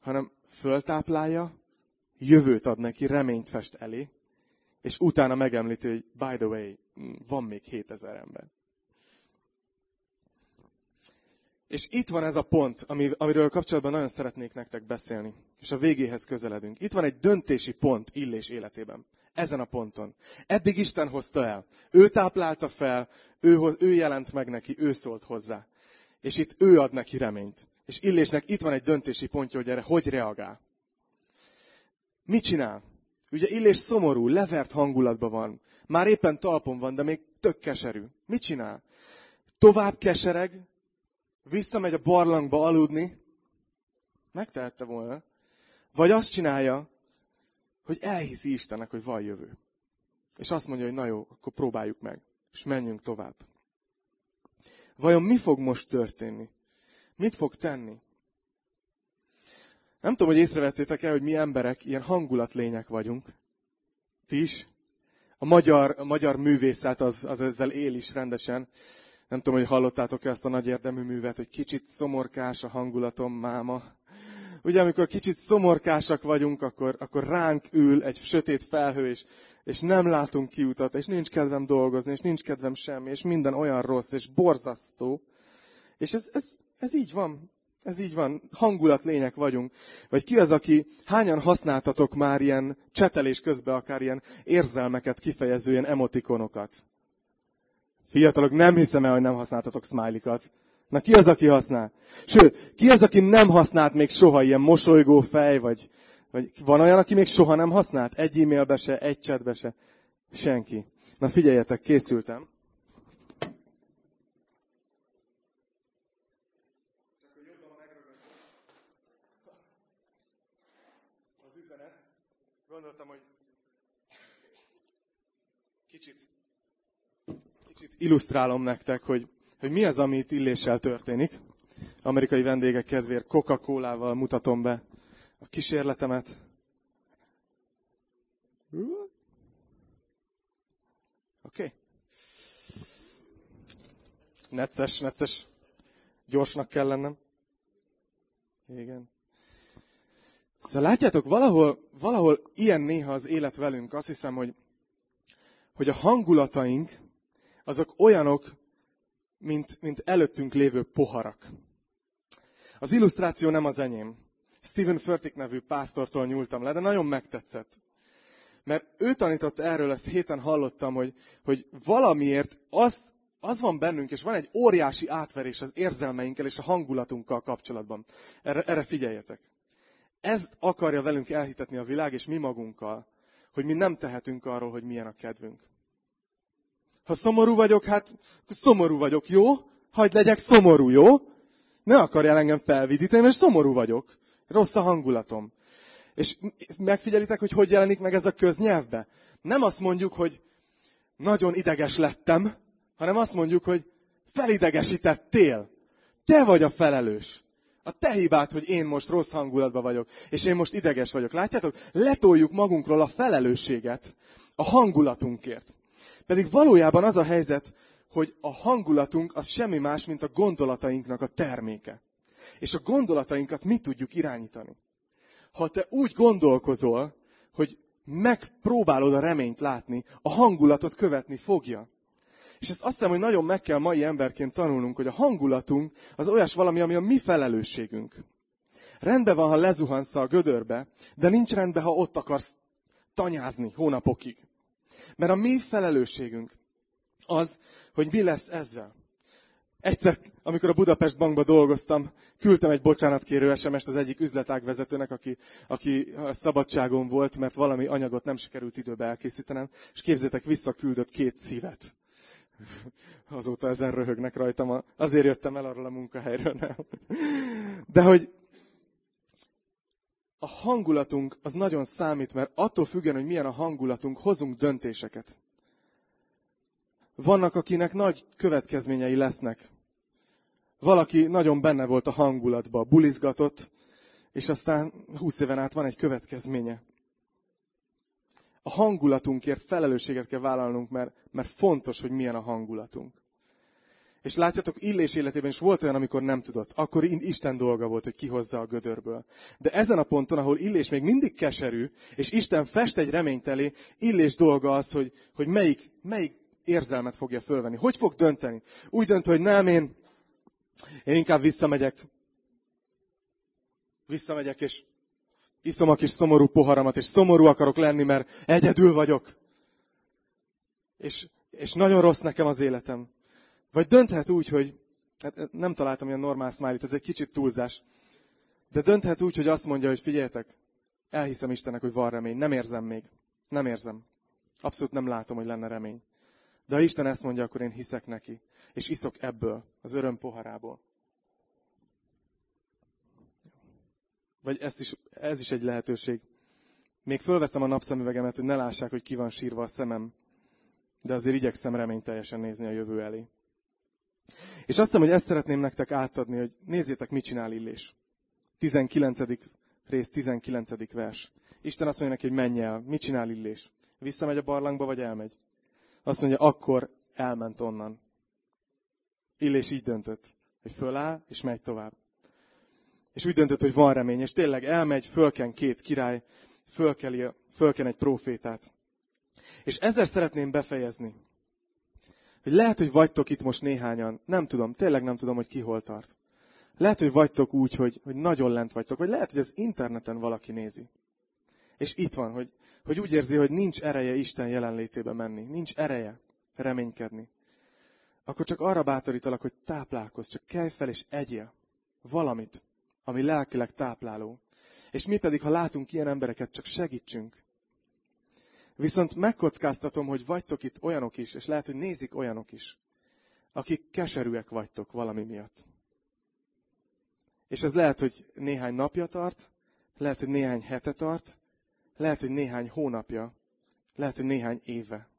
hanem föltáplálja, jövőt ad neki, reményt fest elé, és utána megemlíti, hogy by the way, van még 7000 ember. És itt van ez a pont, amiről kapcsolatban nagyon szeretnék nektek beszélni. És a végéhez közeledünk. Itt van egy döntési pont Illés életében. Ezen a ponton. Eddig Isten hozta el. Ő táplálta fel, ő, ő jelent meg neki, ő szólt hozzá. És itt ő ad neki reményt. És Illésnek itt van egy döntési pontja, hogy erre hogy reagál. Mit csinál? Ugye Illés szomorú, levert hangulatban van. Már éppen talpon van, de még tök keserű. Mit csinál? Tovább kesereg, visszamegy a barlangba aludni, megtehette volna. Vagy azt csinálja, hogy elhiszi Istennek, hogy van jövő. És azt mondja, hogy na jó, akkor próbáljuk meg, és menjünk tovább. Vajon mi fog most történni? Mit fog tenni? Nem tudom, hogy észrevettétek el, hogy mi emberek ilyen hangulatlények vagyunk. Ti is? A magyar, a magyar művészet az, az ezzel él is rendesen. Nem tudom, hogy hallottátok-e ezt a nagy érdemű művet, hogy kicsit szomorkás a hangulatom, máma. Ugye, amikor kicsit szomorkásak vagyunk, akkor, akkor ránk ül egy sötét felhő, és, és nem látunk kiutat, és nincs kedvem dolgozni, és nincs kedvem semmi, és minden olyan rossz, és borzasztó. És ez, ez, ez így van. Ez így van. Hangulat lények vagyunk. Vagy ki az, aki, hányan használtatok már ilyen csetelés közben akár ilyen érzelmeket kifejező ilyen emotikonokat? Fiatalok, nem hiszem el, hogy nem használtatok smiley-kat. Na ki az, aki használ? Sőt, ki az, aki nem használt még soha ilyen mosolygó fej, vagy, vagy van olyan, aki még soha nem használt? Egy e-mailbe se, egy chatbe se. Senki. Na figyeljetek, készültem. Az üzenet. Gondoltam, hogy kicsit, kicsit illusztrálom nektek, hogy hogy mi az, ami itt illéssel történik. Amerikai vendégek kedvéért Coca-Colával mutatom be a kísérletemet. Oké. Okay. Necces, necces. Gyorsnak kell lennem. Igen. Szóval látjátok, valahol, valahol ilyen néha az élet velünk. Azt hiszem, hogy, hogy a hangulataink, azok olyanok, mint, mint előttünk lévő poharak. Az illusztráció nem az enyém. Stephen Furtick nevű pásztortól nyúltam le, de nagyon megtetszett. Mert ő tanított erről, ezt héten hallottam, hogy, hogy valamiért az, az van bennünk, és van egy óriási átverés az érzelmeinkkel és a hangulatunkkal kapcsolatban. Erre, erre figyeljetek. Ezt akarja velünk elhitetni a világ, és mi magunkkal, hogy mi nem tehetünk arról, hogy milyen a kedvünk. Ha szomorú vagyok, hát szomorú vagyok, jó? Hagyd legyek szomorú, jó? Ne akarjál engem felvidítani, mert szomorú vagyok. Rossz a hangulatom. És megfigyelitek, hogy hogy jelenik meg ez a köznyelvbe? Nem azt mondjuk, hogy nagyon ideges lettem, hanem azt mondjuk, hogy felidegesítettél. Te vagy a felelős. A te hibád, hogy én most rossz hangulatban vagyok, és én most ideges vagyok. Látjátok? Letoljuk magunkról a felelősséget a hangulatunkért. Pedig valójában az a helyzet, hogy a hangulatunk az semmi más, mint a gondolatainknak a terméke. És a gondolatainkat mi tudjuk irányítani. Ha te úgy gondolkozol, hogy megpróbálod a reményt látni, a hangulatot követni fogja. És ezt azt hiszem, hogy nagyon meg kell mai emberként tanulnunk, hogy a hangulatunk az olyas valami, ami a mi felelősségünk. Rendben van, ha lezuhansz a gödörbe, de nincs rendben, ha ott akarsz tanyázni hónapokig. Mert a mi felelősségünk az, hogy mi lesz ezzel. Egyszer, amikor a Budapest Bankban dolgoztam, küldtem egy bocsánatkérő SMS-t az egyik üzletágvezetőnek, aki, aki szabadságon volt, mert valami anyagot nem sikerült időbe elkészítenem, és képzétek, visszaküldött két szívet. Azóta ezen röhögnek rajtam, azért jöttem el arról a munkahelyről, nem. De hogy a hangulatunk az nagyon számít, mert attól függően, hogy milyen a hangulatunk, hozunk döntéseket. Vannak, akinek nagy következményei lesznek. Valaki nagyon benne volt a hangulatba, bulizgatott, és aztán húsz éven át van egy következménye. A hangulatunkért felelősséget kell vállalnunk, mert, mert fontos, hogy milyen a hangulatunk. És látjátok, Illés életében is volt olyan, amikor nem tudott. Akkor Isten dolga volt, hogy kihozza a gödörből. De ezen a ponton, ahol Illés még mindig keserű, és Isten fest egy reményt elé, Illés dolga az, hogy, hogy melyik, melyik érzelmet fogja fölvenni. Hogy fog dönteni? Úgy dönt, hogy nem, én, én inkább visszamegyek. Visszamegyek, és iszom a kis szomorú poharamat, és szomorú akarok lenni, mert egyedül vagyok. És, és nagyon rossz nekem az életem. Vagy dönthet úgy, hogy, hát nem találtam ilyen normál smiley ez egy kicsit túlzás, de dönthet úgy, hogy azt mondja, hogy figyeljetek, elhiszem Istennek, hogy van remény. Nem érzem még. Nem érzem. Abszolút nem látom, hogy lenne remény. De ha Isten ezt mondja, akkor én hiszek neki. És iszok ebből, az öröm poharából. Vagy ezt is, ez is egy lehetőség. Még fölveszem a napszemüvegemet, hogy ne lássák, hogy ki van sírva a szemem. De azért igyekszem reményteljesen nézni a jövő elé. És azt hiszem, hogy ezt szeretném nektek átadni, hogy nézzétek, mit csinál Illés. 19. rész, 19. vers. Isten azt mondja neki, hogy menj el. Mit csinál Illés? Visszamegy a barlangba, vagy elmegy? Azt mondja, akkor elment onnan. Illés így döntött, hogy föláll, és megy tovább. És úgy döntött, hogy van remény, és tényleg elmegy, fölken két király, fölkeli, fölken egy profétát. És ezzel szeretném befejezni, hogy lehet, hogy vagytok itt most néhányan, nem tudom, tényleg nem tudom, hogy ki hol tart. Lehet, hogy vagytok úgy, hogy, hogy nagyon lent vagytok, vagy lehet, hogy az interneten valaki nézi. És itt van, hogy, hogy úgy érzi, hogy nincs ereje Isten jelenlétébe menni, nincs ereje reménykedni. Akkor csak arra bátorítalak, hogy táplálkozz, csak kelj fel és egyél valamit, ami lelkileg tápláló. És mi pedig, ha látunk ilyen embereket, csak segítsünk. Viszont megkockáztatom, hogy vagytok itt olyanok is, és lehet, hogy nézik olyanok is, akik keserűek vagytok valami miatt. És ez lehet, hogy néhány napja tart, lehet, hogy néhány hete tart, lehet, hogy néhány hónapja, lehet, hogy néhány éve,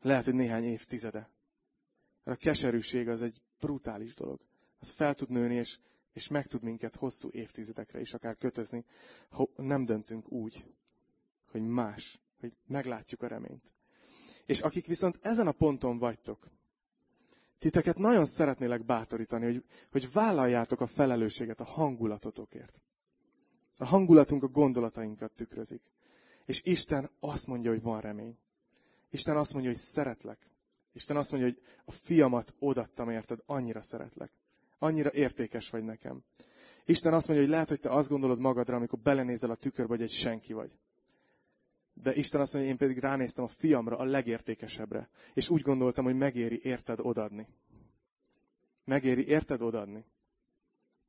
lehet, hogy néhány évtizede. Mert a keserűség az egy brutális dolog. Az fel tud nőni, és, és meg tud minket hosszú évtizedekre is akár kötözni, ha nem döntünk úgy, hogy más, hogy meglátjuk a reményt. És akik viszont ezen a ponton vagytok, titeket nagyon szeretnélek bátorítani, hogy, hogy vállaljátok a felelősséget a hangulatotokért. A hangulatunk a gondolatainkat tükrözik. És Isten azt mondja, hogy van remény. Isten azt mondja, hogy szeretlek. Isten azt mondja, hogy a fiamat odattam érted, annyira szeretlek. Annyira értékes vagy nekem. Isten azt mondja, hogy lehet, hogy te azt gondolod magadra, amikor belenézel a tükörbe, hogy egy senki vagy. De Isten azt mondja, hogy én pedig ránéztem a fiamra, a legértékesebbre. És úgy gondoltam, hogy megéri érted odadni. Megéri érted odadni.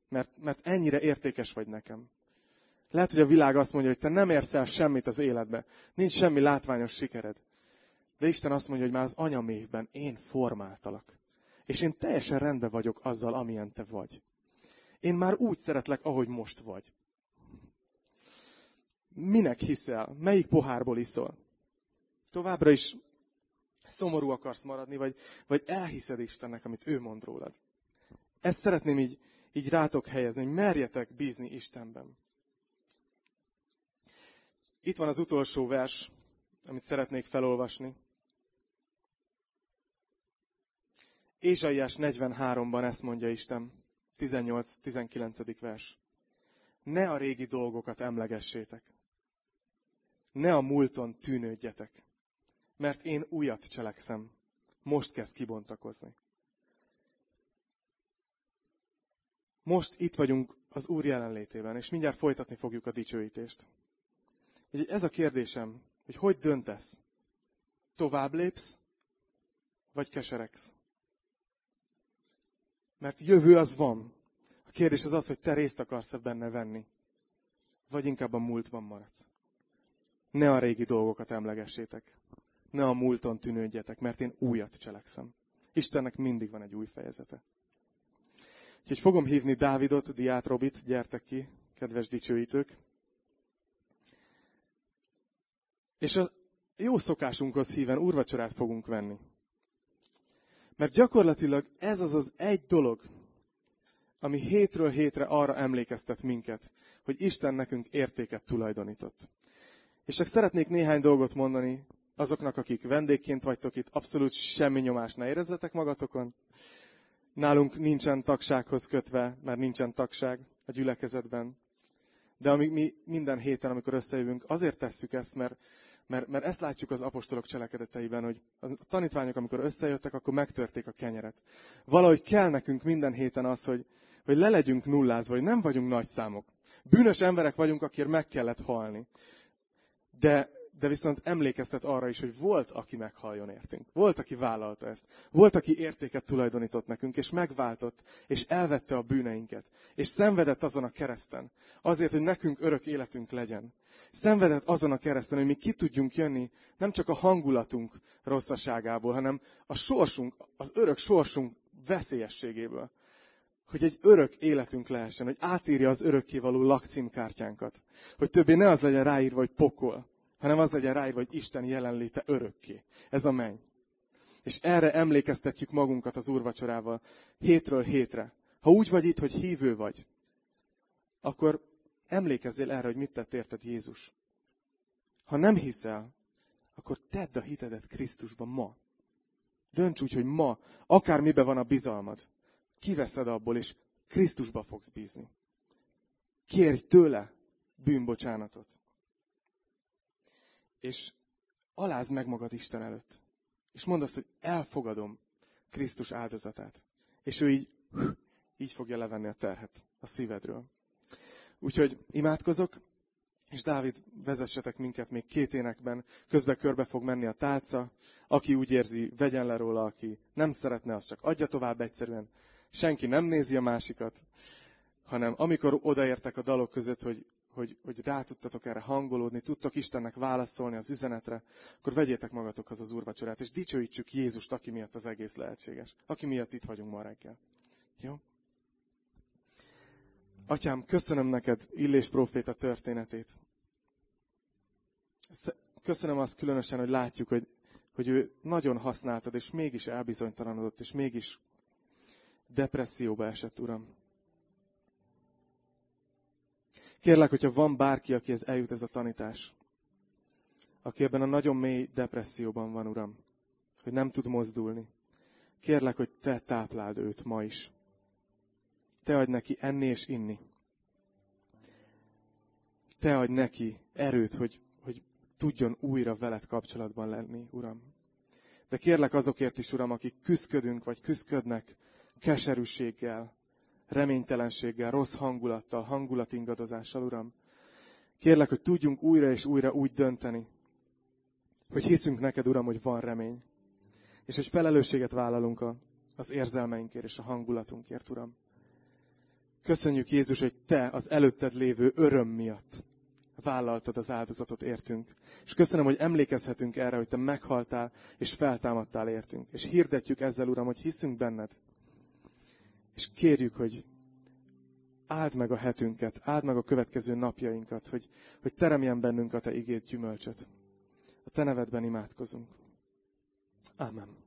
Mert, mert ennyire értékes vagy nekem. Lehet, hogy a világ azt mondja, hogy te nem érsz el semmit az életbe. Nincs semmi látványos sikered. De Isten azt mondja, hogy már az anyamévben én formáltalak. És én teljesen rendben vagyok azzal, amilyen te vagy. Én már úgy szeretlek, ahogy most vagy. Minek hiszel? Melyik pohárból iszol? Továbbra is szomorú akarsz maradni, vagy, vagy elhiszed Istennek, amit ő mond rólad. Ezt szeretném így, így rátok helyezni, hogy merjetek bízni Istenben. Itt van az utolsó vers, amit szeretnék felolvasni. Ézsaiás 43-ban ezt mondja Isten, 18-19. vers. Ne a régi dolgokat emlegessétek. Ne a múlton tűnődjetek, mert én újat cselekszem. Most kezd kibontakozni. Most itt vagyunk az Úr jelenlétében, és mindjárt folytatni fogjuk a dicsőítést. Úgyhogy ez a kérdésem, hogy hogy döntesz? Tovább lépsz, vagy keseregsz? Mert jövő az van. A kérdés az az, hogy te részt akarsz-e benne venni. Vagy inkább a múltban maradsz. Ne a régi dolgokat emlegessétek. Ne a múlton tűnődjetek, mert én újat cselekszem. Istennek mindig van egy új fejezete. Úgyhogy fogom hívni Dávidot, Diát Robit, gyertek ki, kedves dicsőítők. És a jó szokásunkhoz híven úrvacsorát fogunk venni. Mert gyakorlatilag ez az az egy dolog, ami hétről hétre arra emlékeztet minket, hogy Isten nekünk értéket tulajdonított. És csak szeretnék néhány dolgot mondani azoknak, akik vendégként vagytok itt, abszolút semmi nyomást ne érezzetek magatokon. Nálunk nincsen tagsághoz kötve, mert nincsen tagság a gyülekezetben. De amíg mi minden héten, amikor összejövünk, azért tesszük ezt, mert, mert, mert ezt látjuk az apostolok cselekedeteiben, hogy a tanítványok, amikor összejöttek, akkor megtörték a kenyeret. Valahogy kell nekünk minden héten az, hogy, hogy le legyünk nullázva, hogy nem vagyunk nagy számok. Bűnös emberek vagyunk, akért meg kellett halni. De de viszont emlékeztet arra is, hogy volt, aki meghalljon értünk. Volt, aki vállalta ezt. Volt, aki értéket tulajdonított nekünk, és megváltott, és elvette a bűneinket. És szenvedett azon a kereszten. Azért, hogy nekünk örök életünk legyen. Szenvedett azon a kereszten, hogy mi ki tudjunk jönni nem csak a hangulatunk rosszaságából, hanem a sorsunk, az örök sorsunk veszélyességéből. Hogy egy örök életünk lehessen, hogy átírja az örökkévaló lakcímkártyánkat. Hogy többé ne az legyen ráírva, hogy pokol, hanem az legyen ráírva, hogy Isten jelenléte örökké. Ez a menny. És erre emlékeztetjük magunkat az úrvacsorával, hétről hétre. Ha úgy vagy itt, hogy hívő vagy, akkor emlékezzél erre, hogy mit tett érted Jézus. Ha nem hiszel, akkor tedd a hitedet Krisztusban ma. Dönts úgy, hogy ma, akár mibe van a bizalmad, kiveszed abból, és Krisztusba fogsz bízni. Kérj tőle bűnbocsánatot és alázd meg magad Isten előtt. És mondd azt, hogy elfogadom Krisztus áldozatát. És ő így, így fogja levenni a terhet a szívedről. Úgyhogy imádkozok, és Dávid, vezessetek minket még két énekben, közben körbe fog menni a tálca, aki úgy érzi, vegyen le róla, aki nem szeretne, az csak adja tovább egyszerűen. Senki nem nézi a másikat, hanem amikor odaértek a dalok között, hogy hogy, hogy rá tudtatok erre hangolódni, tudtok Istennek válaszolni az üzenetre, akkor vegyétek magatokhoz az úrvacsorát, és dicsőítsük Jézust, aki miatt az egész lehetséges. Aki miatt itt vagyunk ma reggel. Jó? Atyám, köszönöm neked Illés próféta történetét. Köszönöm azt különösen, hogy látjuk, hogy, hogy ő nagyon használtad, és mégis elbizonytalanodott, és mégis depresszióba esett, Uram. Kérlek, hogyha van bárki, akihez eljut ez a tanítás, aki ebben a nagyon mély depresszióban van, Uram, hogy nem tud mozdulni, kérlek, hogy Te tápláld őt ma is. Te adj neki enni és inni. Te adj neki erőt, hogy, hogy tudjon újra veled kapcsolatban lenni, Uram. De kérlek azokért is, Uram, akik küzdködünk, vagy küzdködnek keserűséggel, reménytelenséggel, rossz hangulattal, hangulatingadozással, Uram. Kérlek, hogy tudjunk újra és újra úgy dönteni, hogy hiszünk neked, Uram, hogy van remény. És hogy felelősséget vállalunk a, az érzelmeinkért és a hangulatunkért, Uram. Köszönjük, Jézus, hogy Te az előtted lévő öröm miatt vállaltad az áldozatot értünk. És köszönöm, hogy emlékezhetünk erre, hogy Te meghaltál és feltámadtál értünk. És hirdetjük ezzel, Uram, hogy hiszünk benned, és kérjük, hogy áld meg a hetünket, áld meg a következő napjainkat, hogy, hogy teremjen bennünk a Te igét gyümölcsöt. A Te nevedben imádkozunk. Amen.